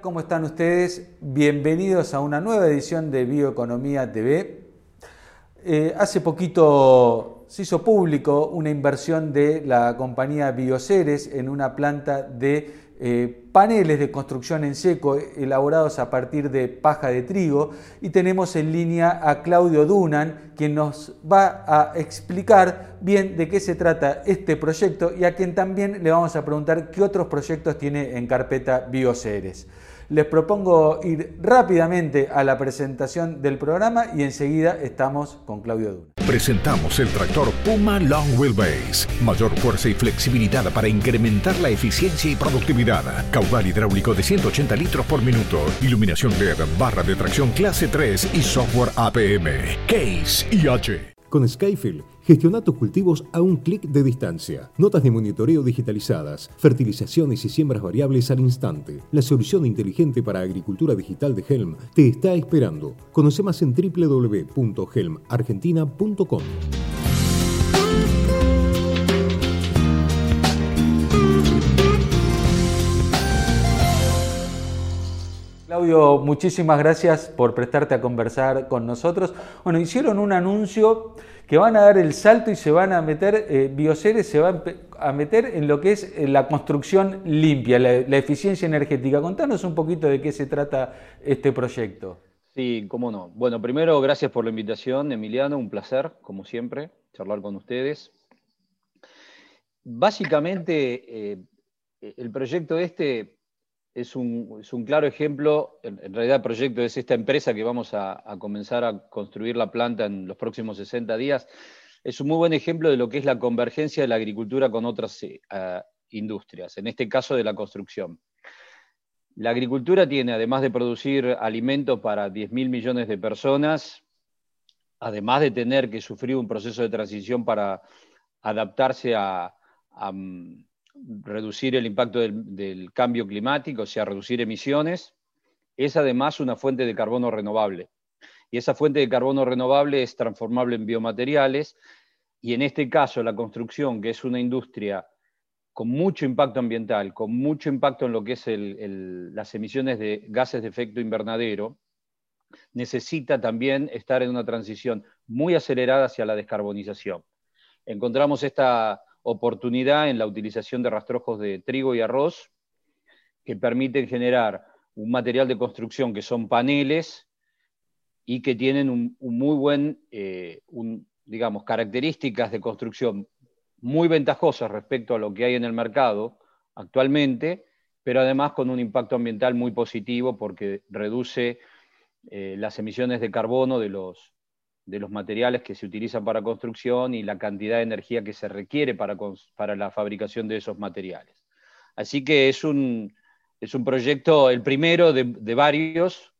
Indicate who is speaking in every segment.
Speaker 1: ¿Cómo están ustedes? Bienvenidos a una nueva edición de Bioeconomía TV. Eh, hace poquito se hizo público una inversión de la compañía Bioceres en una planta de eh, paneles de construcción en seco elaborados a partir de paja de trigo y tenemos en línea a Claudio Dunan, quien nos va a explicar bien de qué se trata este proyecto y a quien también le vamos a preguntar qué otros proyectos tiene en carpeta Bioceres. Les propongo ir rápidamente a la presentación del programa y enseguida estamos con Claudio Duna.
Speaker 2: Presentamos el tractor Puma Long Wheelbase. Mayor fuerza y flexibilidad para incrementar la eficiencia y productividad. Caudal hidráulico de 180 litros por minuto. Iluminación LED, barra de tracción clase 3 y software APM. Case IH.
Speaker 3: Con Skyfield, gestiona tus cultivos a un clic de distancia. Notas de monitoreo digitalizadas, fertilizaciones y siembras variables al instante. La solución inteligente para agricultura digital de Helm te está esperando. Conoce más en www.helmargentina.com.
Speaker 1: Claudio, muchísimas gracias por prestarte a conversar con nosotros. Bueno, hicieron un anuncio que van a dar el salto y se van a meter, eh, se va a meter en lo que es eh, la construcción limpia, la, eficiencia energética. Contanos un poquito de qué se trata este proyecto.
Speaker 4: Sí, cómo no. Bueno, primero, gracias por la invitación, Emiliano, un placer, como siempre, charlar con ustedes. Básicamente, eh, el proyecto este es un, claro ejemplo, en, realidad el proyecto es esta empresa que vamos a, comenzar a construir la planta en los próximos 60 días, es un muy buen ejemplo de lo que es la convergencia de la agricultura con otras eh, industrias, en este caso de la construcción. La agricultura tiene, además de producir alimentos para 10.000 millones de personas, además de tener que sufrir un proceso de transición para adaptarse a reducir el impacto del, cambio climático, o sea, reducir emisiones, es además una fuente de carbono renovable. Y esa fuente de carbono renovable es transformable en biomateriales y en este caso la construcción, que es una industria con mucho impacto ambiental, con mucho impacto en lo que es las emisiones de gases de efecto invernadero, necesita también estar en una transición muy acelerada hacia la descarbonización. Encontramos esta, oportunidad en la utilización de rastrojos de trigo y arroz que permiten generar un material de construcción que son paneles y que tienen un, muy buen, eh, digamos, características de construcción muy ventajosas respecto a lo que hay en el mercado actualmente, pero además con un impacto ambiental muy positivo porque reduce eh, las emisiones de carbono de los, de los materiales que se utilizan para construcción y la cantidad de energía que se requiere para, para la fabricación de esos materiales. Así que es un, es un proyecto, el primero de, de varios,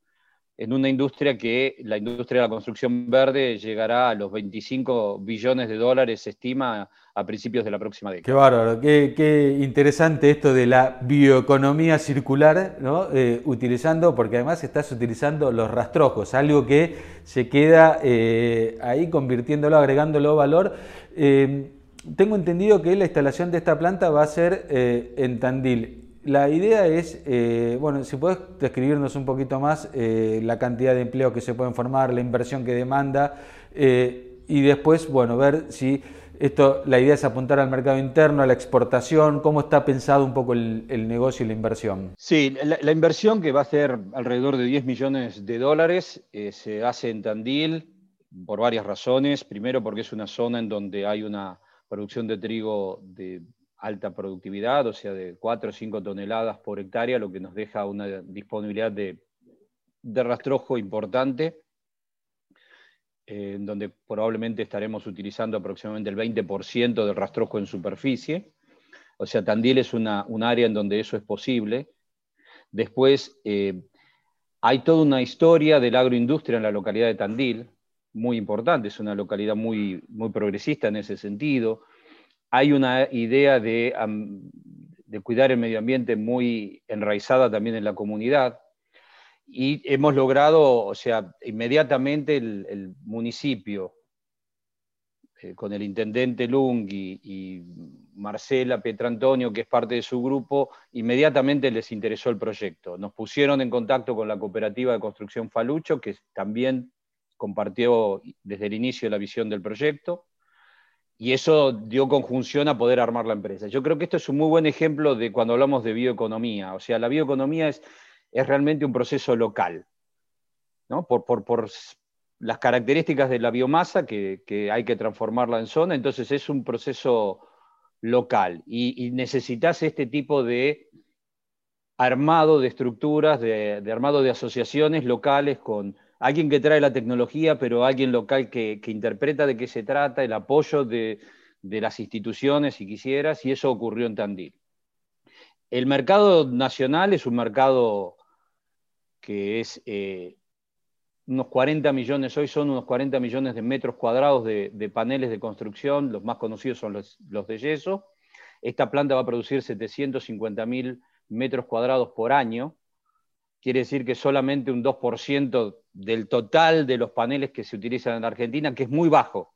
Speaker 4: en una industria que la industria de la construcción verde llegará a los 25 billones de dólares, se estima, a principios de la próxima década.
Speaker 1: Qué bárbaro, qué, interesante esto de la bioeconomía circular, ¿no? Eh, utilizando, porque además estás utilizando los rastrojos, algo que se queda eh, ahí convirtiéndolo, agregándolo valor. Eh, tengo entendido que la instalación de esta planta va a ser en Tandil la idea es, eh, bueno, si puedes describirnos un poquito más eh, la cantidad de empleos que se pueden formar, la inversión que demanda eh, y después, bueno, ver si esto, la idea es apuntar al mercado interno, a la exportación, cómo está pensado un poco el, negocio y la inversión.
Speaker 4: Sí, la, inversión que va a ser alrededor de 10 millones de dólares se hace en Tandil por varias razones. Primero porque es una zona en donde hay una producción de trigo de alta productividad, o sea, de 4 o 5 toneladas por hectárea, lo que nos deja una disponibilidad de, rastrojo importante, en donde probablemente estaremos utilizando aproximadamente el 20% del rastrojo en superficie. O sea, Tandil es una, un área en donde eso es posible. Después, eh, hay toda una historia de la agroindustria en la localidad de Tandil, muy importante, es una localidad muy, muy progresista en ese sentido hay una idea de, cuidar el medio ambiente muy enraizada también en la comunidad. Y hemos logrado, o sea, inmediatamente el, municipio eh, con el intendente Lunghi y Marcela Petrantonio, que es parte de su grupo, inmediatamente les interesó el proyecto. Nos pusieron en contacto con la cooperativa de construcción Falucho, que también compartió desde el inicio la visión del proyecto, y eso dio conjunción a poder armar la empresa. Yo creo que esto es un muy buen ejemplo de cuando hablamos de bioeconomía. O sea, la bioeconomía es, es realmente un proceso local, ¿no? por, por, por las características de la biomasa que, que, hay que transformarla en zona, entonces es un proceso local y, necesitas este tipo de armado de estructuras, de, armado de asociaciones locales con alguien que trae la tecnología, pero alguien local que, interpreta de qué se trata, el apoyo de, las instituciones, si quisieras, y eso ocurrió en Tandil. El mercado nacional es un mercado que es eh, unos 40 millones, hoy son unos 40 millones de metros cuadrados de, paneles de construcción, los más conocidos son los, de yeso. Esta planta va a producir 750 mil metros cuadrados por año, quiere decir que solamente un 2% del total de los paneles que se utilizan en Argentina, que es muy bajo.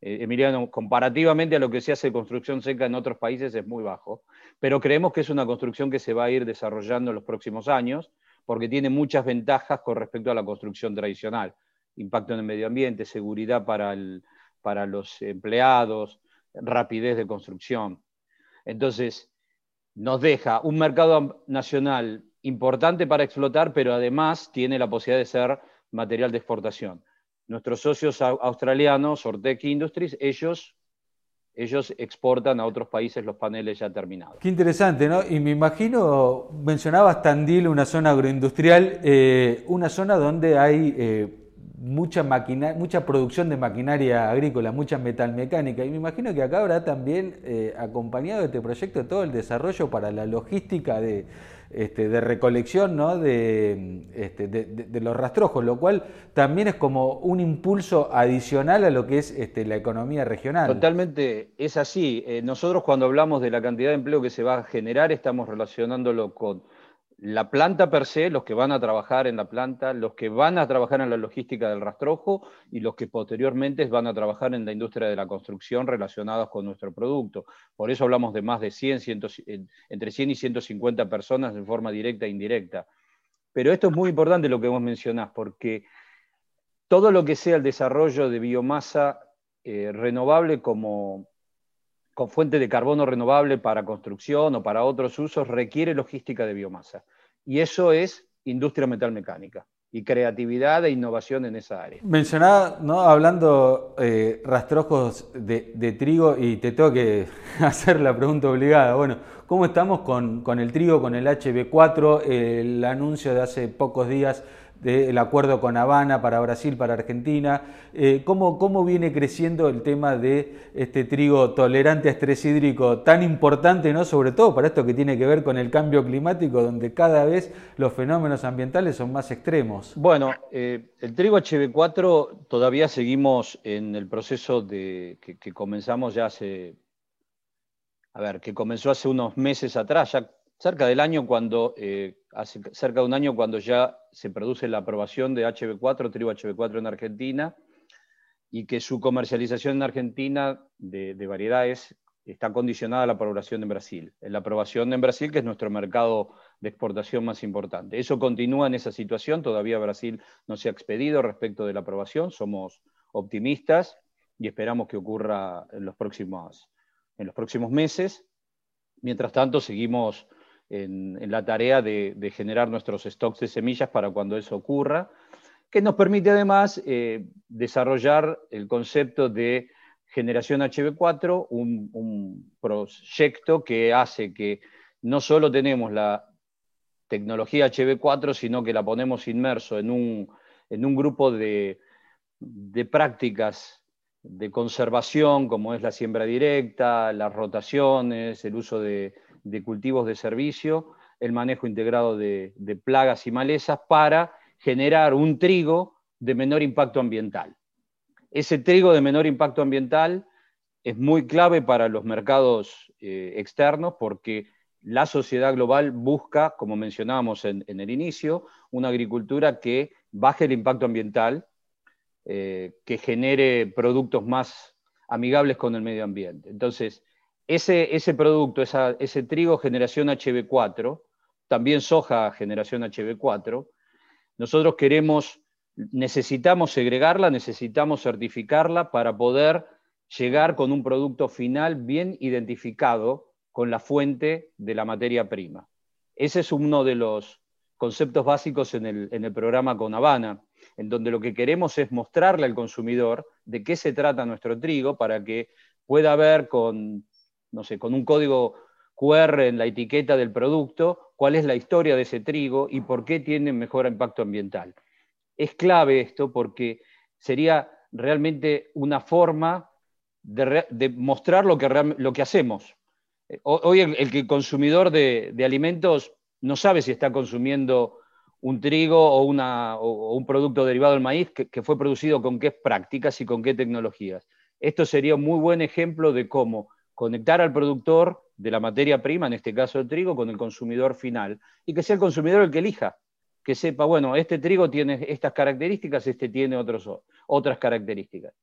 Speaker 4: Eh, Emiliano, comparativamente a lo que se hace de construcción seca en otros países es muy bajo, pero creemos que es una construcción que se va a ir desarrollando en los próximos años porque tiene muchas ventajas con respecto a la construcción tradicional. Impacto en el medio ambiente, seguridad para, para los empleados, rapidez de construcción. Entonces, nos deja un mercado nacional importante para explotar, pero además tiene la posibilidad de ser material de exportación. Nuestros socios australianos, Ortec Industries, ellos ellos exportan a otros países los paneles ya terminados.
Speaker 1: Qué interesante, ¿no? Y me imagino, mencionabas Tandil, una zona agroindustrial, eh, una zona donde hay eh, mucha, mucha producción de maquinaria agrícola, mucha metalmecánica, y me imagino que acá habrá también eh, acompañado este proyecto todo el desarrollo para la logística de este, de recolección este, de, los rastrojos, lo cual también es como un impulso adicional a lo que es este, la economía regional.
Speaker 4: Totalmente, es así. Eh, nosotros cuando hablamos de la cantidad de empleo que se va a generar, estamos relacionándolo con la planta per se, los que van a trabajar en la planta, los que van a trabajar en la logística del rastrojo y los que posteriormente van a trabajar en la industria de la construcción relacionados con nuestro producto. Por eso hablamos de más de 100, entre 100 y 150 personas de forma directa e indirecta. Pero esto es muy importante lo que vos mencionás, porque todo lo que sea el desarrollo de biomasa eh, renovable como, con fuente de carbono renovable para construcción o para otros usos requiere logística de biomasa. Y eso es industria metalmecánica y creatividad e innovación en esa área.
Speaker 1: Mencionaba, ¿no? hablando eh, rastrojos de, trigo, y te tengo que hacer la pregunta obligada. Bueno, ¿cómo estamos con, con el trigo, con el HB4? El anuncio de hace pocos días del acuerdo con Habana para Brasil, para Argentina. Eh, ¿cómo, ¿cómo, viene creciendo el tema de este trigo tolerante a estrés hídrico tan importante, ¿no? sobre todo para esto que tiene que ver con el cambio climático, donde cada vez los fenómenos ambientales son más extremos?
Speaker 4: Bueno, eh, el trigo HB4 todavía seguimos en el proceso de, que, comenzamos ya hace, a ver, que comenzó hace unos meses atrás, ya cerca del año cuando, eh, hace cerca de un año cuando ya se produce la aprobación de HB4, trigo HB4 en Argentina, y que su comercialización en Argentina de, variedades está condicionada a la aprobación en Brasil. La aprobación en Brasil, que es nuestro mercado de exportación más importante. Eso continúa en esa situación, todavía Brasil no se ha expedido respecto de la aprobación, somos optimistas y esperamos que ocurra en los próximos, en los próximos meses. Mientras tanto, seguimos en, la tarea de, generar nuestros stocks de semillas para cuando eso ocurra, que nos permite además eh, desarrollar el concepto de generación HB4, un, proyecto que hace que no solo tenemos la tecnología HB4, sino que la ponemos inmerso en un, grupo de, de prácticas de conservación, como es la siembra directa, las rotaciones, el uso de, de cultivos de servicio, el manejo integrado de, plagas y malezas para generar un trigo de menor impacto ambiental. Ese trigo de menor impacto ambiental es muy clave para los mercados eh, externos porque la sociedad global busca, como mencionábamos en, el inicio, una agricultura que baje el impacto ambiental, eh, que genere productos más amigables con el medio ambiente. Entonces, ese, ese producto, ese trigo generación HB4, también soja generación HB4, nosotros queremos, necesitamos segregarla, necesitamos certificarla para poder llegar con un producto final bien identificado con la fuente de la materia prima. Ese es uno de los conceptos básicos en el, en el programa con Habana, en donde lo que queremos es mostrarle al consumidor de qué se trata nuestro trigo para que pueda ver con, no sé, con un código QR en la etiqueta del producto cuál es la historia de ese trigo y por qué tiene mejor impacto ambiental. Es clave esto porque sería realmente una forma de, mostrar lo que, lo que hacemos. Hoy el, que consumidor de, alimentos no sabe si está consumiendo un trigo o, una, un producto derivado del maíz que, fue producido con qué prácticas y con qué tecnologías. Esto sería un muy buen ejemplo de cómo conectar al productor de la materia prima, en este caso el trigo, con el consumidor final, y que sea el consumidor el que elija, que sepa, bueno, este trigo tiene estas características, este tiene otros, otras características.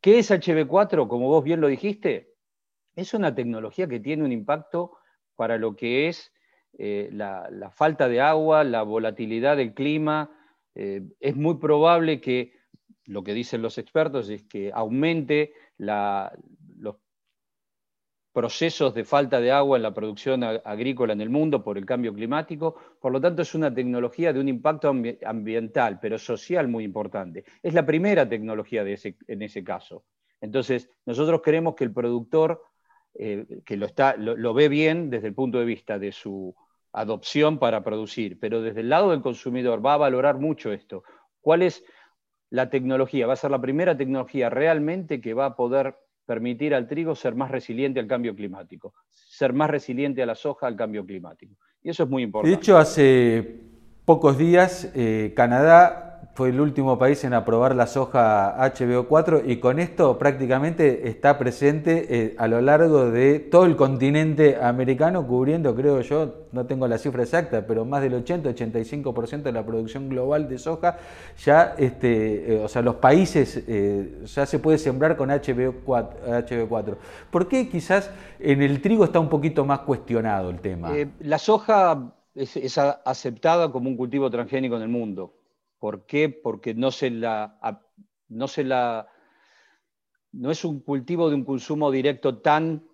Speaker 4: ¿Qué es HB4? Como vos bien lo dijiste, es una tecnología que tiene un impacto para lo que es eh, la, falta de agua, la volatilidad del clima. Eh, es muy probable que, lo que dicen los expertos, es que aumente los procesos de falta de agua en la producción agrícola en el mundo por el cambio climático. Por lo tanto, es una tecnología de un impacto ambiental, pero social muy importante. Es la primera tecnología en ese caso. Entonces, nosotros queremos que el productor, eh, que lo, está, lo ve bien desde el punto de vista de su adopción para producir, pero desde el lado del consumidor va a valorar mucho esto. ¿Cuál es la tecnología? Va a ser la primera tecnología realmente que va a poder permitir al trigo ser más resiliente al cambio climático, ser más resiliente a la soja al cambio climático. Y eso es muy importante.
Speaker 1: De hecho, hace pocos días eh, Canadá fue el último país en aprobar la soja HBO4 y con esto prácticamente está presente eh, a lo largo de todo el continente americano, cubriendo, creo yo, no tengo la cifra exacta, pero más del 80-85% de la producción global de soja. Ya, este, eh, o sea, los países eh, ya se puede sembrar con HB4. ¿Por qué quizás en el trigo está un poquito más cuestionado el tema?
Speaker 4: la soja es aceptada como un cultivo transgénico en el mundo ¿Por qué? Porque no es un cultivo de un consumo directo tan,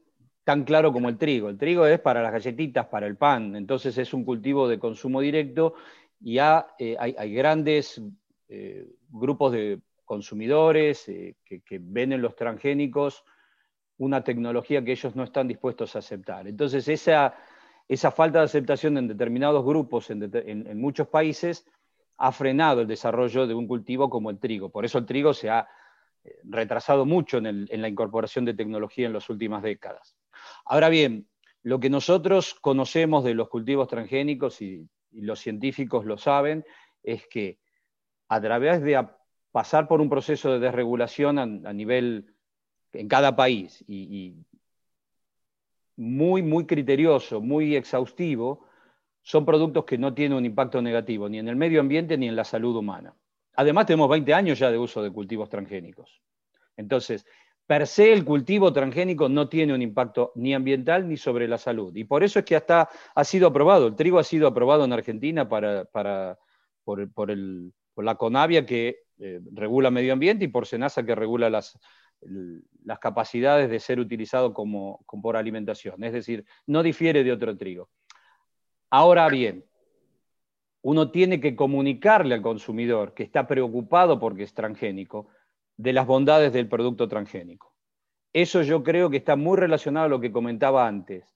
Speaker 4: tan claro como el trigo. El trigo es para las galletitas, para el pan, entonces es un cultivo de consumo directo y eh, hay, grandes eh, grupos de consumidores eh, que, ven en los transgénicos una tecnología que ellos no están dispuestos a aceptar. Entonces, esa, esa falta de aceptación en determinados grupos en muchos países ha frenado el desarrollo de un cultivo como el trigo. Por eso el trigo se ha eh, retrasado mucho en, la incorporación de tecnología en las últimas décadas. Ahora bien, lo que nosotros conocemos de los cultivos transgénicos y, los científicos lo saben, es que a través de pasar por un proceso de desregulación a, nivel en cada país y, muy, muy criterioso, muy exhaustivo, son productos que no tienen un impacto negativo ni en el medio ambiente ni en la salud humana. Además, tenemos 20 años ya de uso de cultivos transgénicos. Entonces, per se el cultivo transgénico no tiene un impacto ni ambiental ni sobre la salud. Y por eso es que hasta ha sido aprobado, el trigo ha sido aprobado en Argentina para, por, la CONAVIA que eh, regula medio ambiente y por SENASA que regula las, las capacidades de ser utilizado como, como por alimentación. Es decir, no difiere de otro trigo. Ahora bien, uno tiene que comunicarle al consumidor que está preocupado porque es transgénico de las bondades del producto transgénico. Eso yo creo que está muy relacionado a lo que comentaba antes.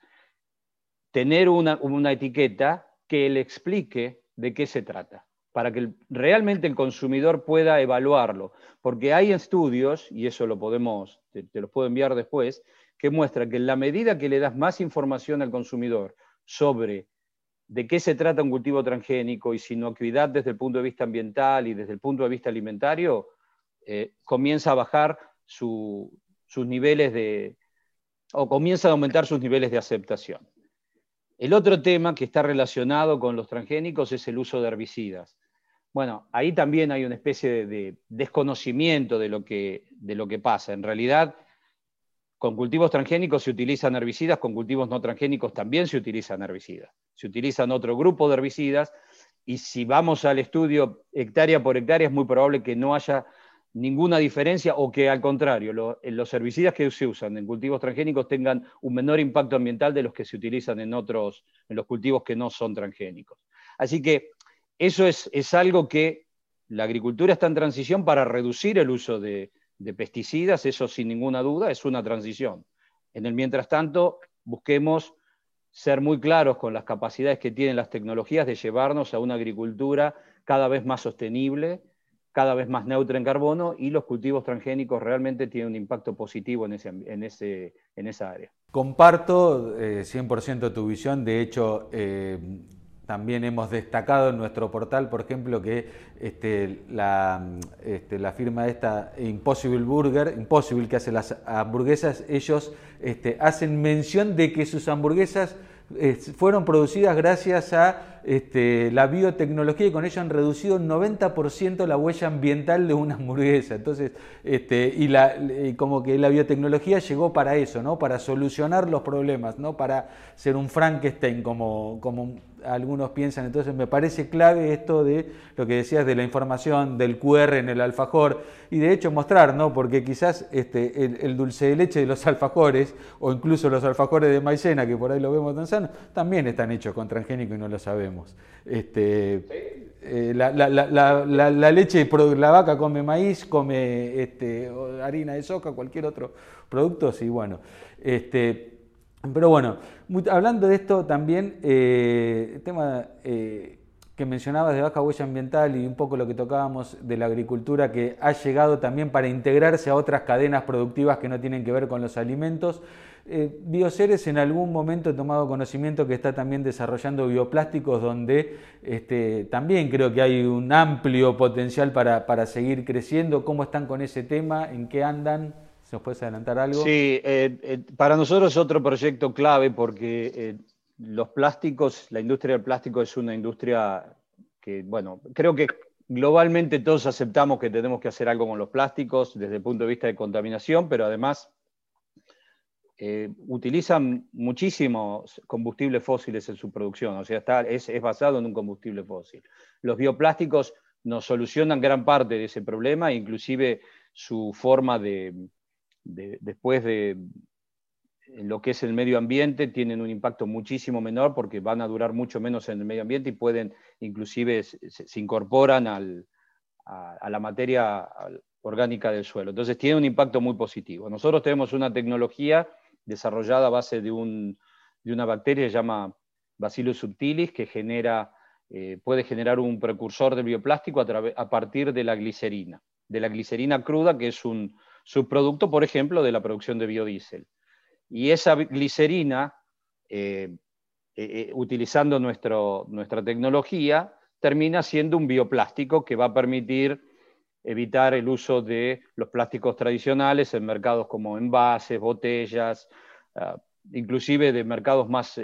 Speaker 4: Tener una, etiqueta que le explique de qué se trata, para que realmente el consumidor pueda evaluarlo. Porque hay estudios, y eso lo podemos, te, te los puedo enviar después, que muestran que en la medida que le das más información al consumidor sobre de qué se trata un cultivo transgénico y su inocuidad desde el punto de vista ambiental y desde el punto de vista alimentario, eh, comienza a bajar sus niveles de, o comienza a aumentar sus niveles de aceptación. El otro tema que está relacionado con los transgénicos es el uso de herbicidas. Bueno, ahí también hay una especie de, desconocimiento de lo, que, de lo que pasa. En realidad, con cultivos transgénicos se utilizan herbicidas, con cultivos no transgénicos también se utilizan herbicidas. Se utilizan otro grupo de herbicidas y si vamos al estudio hectárea por hectárea es muy probable que no haya ninguna diferencia o que al contrario, los herbicidas que se usan en cultivos transgénicos tengan un menor impacto ambiental de los que se utilizan en otros, en los cultivos que no son transgénicos. Así que eso es, es algo que la agricultura está en transición para reducir el uso de, de pesticidas, eso sin ninguna duda es una transición. En el mientras tanto, busquemos ser muy claros con las capacidades que tienen las tecnologías de llevarnos a una agricultura cada vez más sostenible, cada vez más neutra en carbono y los cultivos transgénicos realmente tienen un impacto positivo en, ese, en, ese, en esa área.
Speaker 1: Comparto 100% eh, tu visión, de hecho... Eh, también hemos destacado en nuestro portal, por ejemplo, que este, la, este, la, firma esta Impossible Burger, Impossible, que hace las hamburguesas, ellos este, hacen mención de que sus hamburguesas eh, fueron producidas gracias a este, la biotecnología y con ello han reducido un 90% la huella ambiental de una hamburguesa. Entonces, este, y, como que la biotecnología llegó para eso, ¿no? para solucionar los problemas, no para ser un Frankenstein como, como algunos piensan. Entonces me parece clave esto de lo que decías de la información del QR en el alfajor y de hecho mostrar, ¿no? porque quizás este, el, dulce de leche de los alfajores o incluso los alfajores de maicena, que por ahí lo vemos tan sanos, también están hechos con transgénico y no lo sabemos. Este, eh, la, leche, la vaca come maíz, come este, harina de soja, cualquier otro producto, sí, bueno. Este, pero bueno, hablando de esto también, eh, el tema eh, que mencionabas de baja huella ambiental y un poco lo que tocábamos de la agricultura que ha llegado también para integrarse a otras cadenas productivas que no tienen que ver con los alimentos. Eh, en algún momento he tomado conocimiento que está también desarrollando bioplásticos donde este, también creo que hay un amplio potencial para, seguir creciendo. ¿Cómo están con ese tema? ¿En qué andan? ¿Nos puedes adelantar algo?
Speaker 4: Sí, eh, eh, para nosotros es otro proyecto clave porque eh, los plásticos, la industria del plástico es una industria que, bueno, creo que globalmente todos aceptamos que tenemos que hacer algo con los plásticos desde el punto de vista de contaminación, pero además utilizan muchísimos combustibles fósiles en su producción, o sea, está, es, basado en un combustible fósil. Los bioplásticos nos solucionan gran parte de ese problema, inclusive su forma de, después de lo que es el medio ambiente, tienen un impacto muchísimo menor porque van a durar mucho menos en el medio ambiente y pueden, inclusive, se, incorporan a, la materia orgánica del suelo. Entonces, tiene un impacto muy positivo. Nosotros tenemos una tecnología desarrollada a base de, una bacteria que se llama Bacillus subtilis, que genera, eh, puede generar un precursor de bioplástico a, a partir de la glicerina, de la glicerina cruda, que es un, subproducto, por ejemplo, de la producción de biodiesel. Y esa glicerina, eh, eh, utilizando nuestra tecnología, termina siendo un bioplástico que va a permitir evitar el uso de los plásticos tradicionales en mercados como envases, botellas, ah, inclusive de mercados más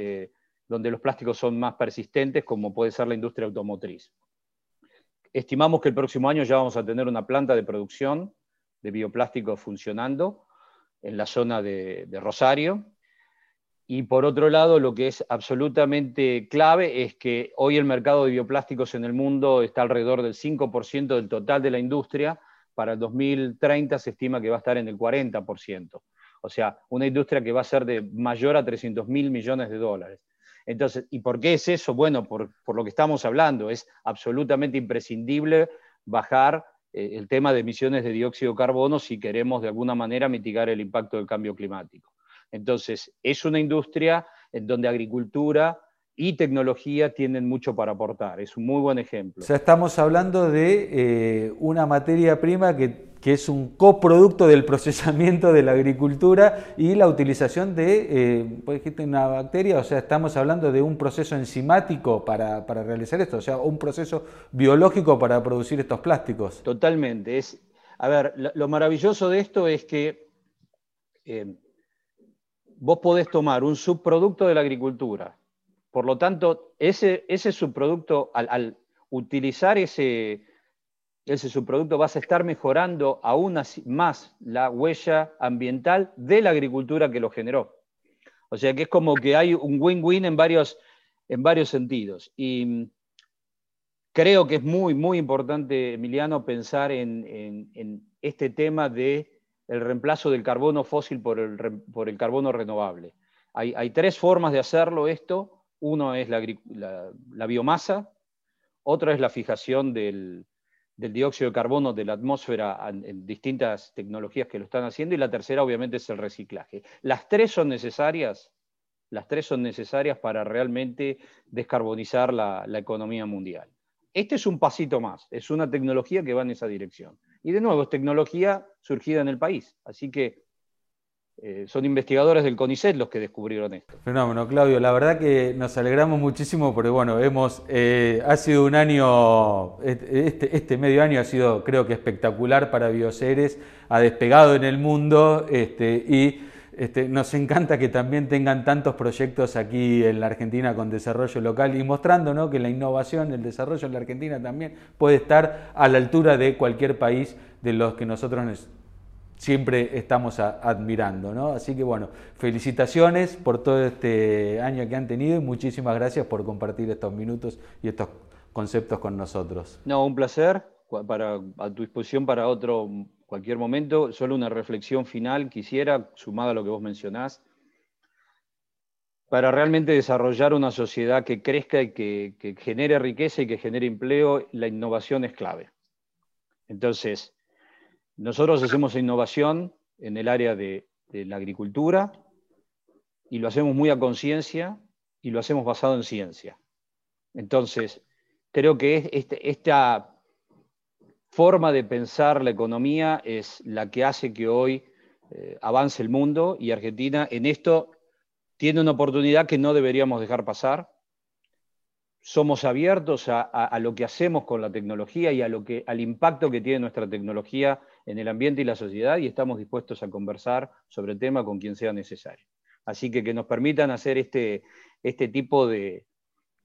Speaker 4: donde los plásticos son más persistentes, como puede ser la industria automotriz. Estimamos que el próximo año ya vamos a tener una planta de producción de bioplásticos funcionando en la zona de, Rosario. Y por otro lado, lo que es absolutamente clave es que hoy el mercado de bioplásticos en el mundo está alrededor del 5% del total de la industria. Para el 2030 se estima que va a estar en el 40%. O sea, una industria que va a ser de mayor a 300 mil millones de dólares. Entonces, ¿y por qué es eso? Bueno, por, lo que estamos hablando, es absolutamente imprescindible bajar eh, el tema de emisiones de dióxido de carbono si queremos de alguna manera mitigar el impacto del cambio climático. Entonces, es una industria en donde agricultura y tecnología tienen mucho para aportar. Es un muy buen ejemplo.
Speaker 1: O sea, estamos hablando de eh, una materia prima que que es un coproducto del procesamiento de la agricultura y la utilización de, eh, una bacteria, o sea, estamos hablando de un proceso enzimático para, realizar esto, o sea, un proceso biológico para producir estos plásticos.
Speaker 4: Totalmente. Es, a ver, lo, maravilloso de esto es que eh, vos podés tomar un subproducto de la agricultura, por lo tanto, ese, ese subproducto, al utilizar ese ese subproducto, vas a estar mejorando aún más la huella ambiental de la agricultura que lo generó. O sea que es como que hay un win-win en varios, en varios sentidos. Y mm, creo que es muy, muy importante, Emiliano, pensar en, este tema de el reemplazo del carbono fósil por el, por carbono renovable. Hay, tres formas de hacerlo esto. Uno es la, biomasa, otra es la fijación del, dióxido de carbono de la atmósfera en distintas tecnologías que lo están haciendo y la tercera obviamente es el reciclaje. Las tres son necesarias, las tres son necesarias para realmente descarbonizar la economía mundial. Este es un pasito más, es una tecnología que va en esa dirección. Y de nuevo, es tecnología surgida en el país, así que eh, son investigadores del CONICET los que descubrieron esto.
Speaker 1: Fenómeno, Claudio. La verdad que nos alegramos muchísimo porque, bueno, hemos, eh, ha sido un año, este, este, medio año ha sido, creo que espectacular para Bioceres, ha despegado en el mundo este, y este, nos encanta que también tengan tantos proyectos aquí en la Argentina con desarrollo local y mostrando que la innovación, el desarrollo en la Argentina también puede estar a la altura de cualquier país de los que nosotros siempre estamos admirando. ¿no? Así que bueno, felicitaciones por todo este año que han tenido y muchísimas gracias por compartir estos minutos y estos conceptos con nosotros.
Speaker 4: No, un placer, para, a tu disposición para otro cualquier momento. Solo una reflexión final quisiera, sumada a lo que vos mencionás, para realmente desarrollar una sociedad que crezca y que, genere riqueza y que genere empleo, la innovación es clave. Entonces, nosotros hacemos innovación en el área de, la agricultura y lo hacemos muy a conciencia y lo hacemos basado en ciencia. Entonces, creo que este, esta forma de pensar la economía es la que hace que hoy eh, avance el mundo y Argentina en esto tiene una oportunidad que no deberíamos dejar pasar somos abiertos a, lo que hacemos con la tecnología y a lo que, al impacto que tiene nuestra tecnología en el ambiente y la sociedad y estamos dispuestos a conversar sobre el tema con quien sea necesario. Así que que nos permitan hacer este, este tipo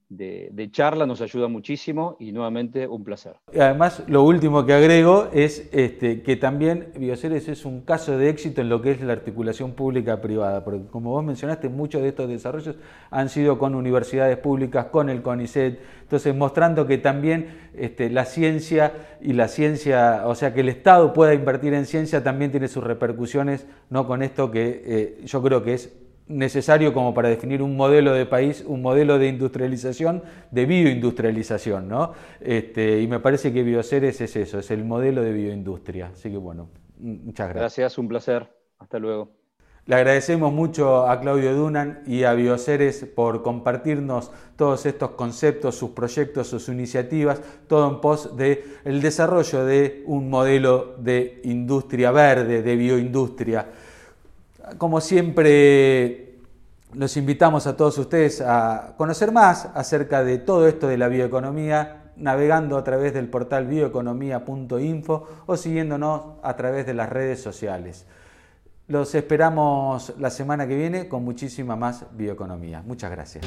Speaker 4: de, charla nos ayuda muchísimo y nuevamente un placer.
Speaker 1: Además, lo último que agrego es este, que también Bioceres es un caso de éxito en lo que es la articulación pública-privada, porque como vos mencionaste, muchos de estos desarrollos han sido con universidades públicas, con el CONICET, entonces mostrando que también este, la ciencia y la ciencia, o sea, que el Estado pueda invertir en ciencia también tiene sus repercusiones, no con esto que eh, yo creo que es necesario como para definir un modelo de país, un modelo de industrialización, de bioindustrialización, ¿no? Este, y me parece que Bioceres es eso, es el modelo de bioindustria. Así que bueno, muchas gracias.
Speaker 4: Gracias, un placer. Hasta luego.
Speaker 1: Le agradecemos mucho a Claudio Dunan y a Bioceres por compartirnos todos estos conceptos, sus proyectos, sus iniciativas, todo en pos del el desarrollo de un modelo de industria verde, de bioindustria. Como siempre, los invitamos a todos ustedes a conocer más acerca de todo esto de la bioeconomía navegando a través del portal bioeconomía.info o siguiéndonos a través de las redes sociales. Los esperamos la semana que viene con muchísima más bioeconomía. Muchas gracias.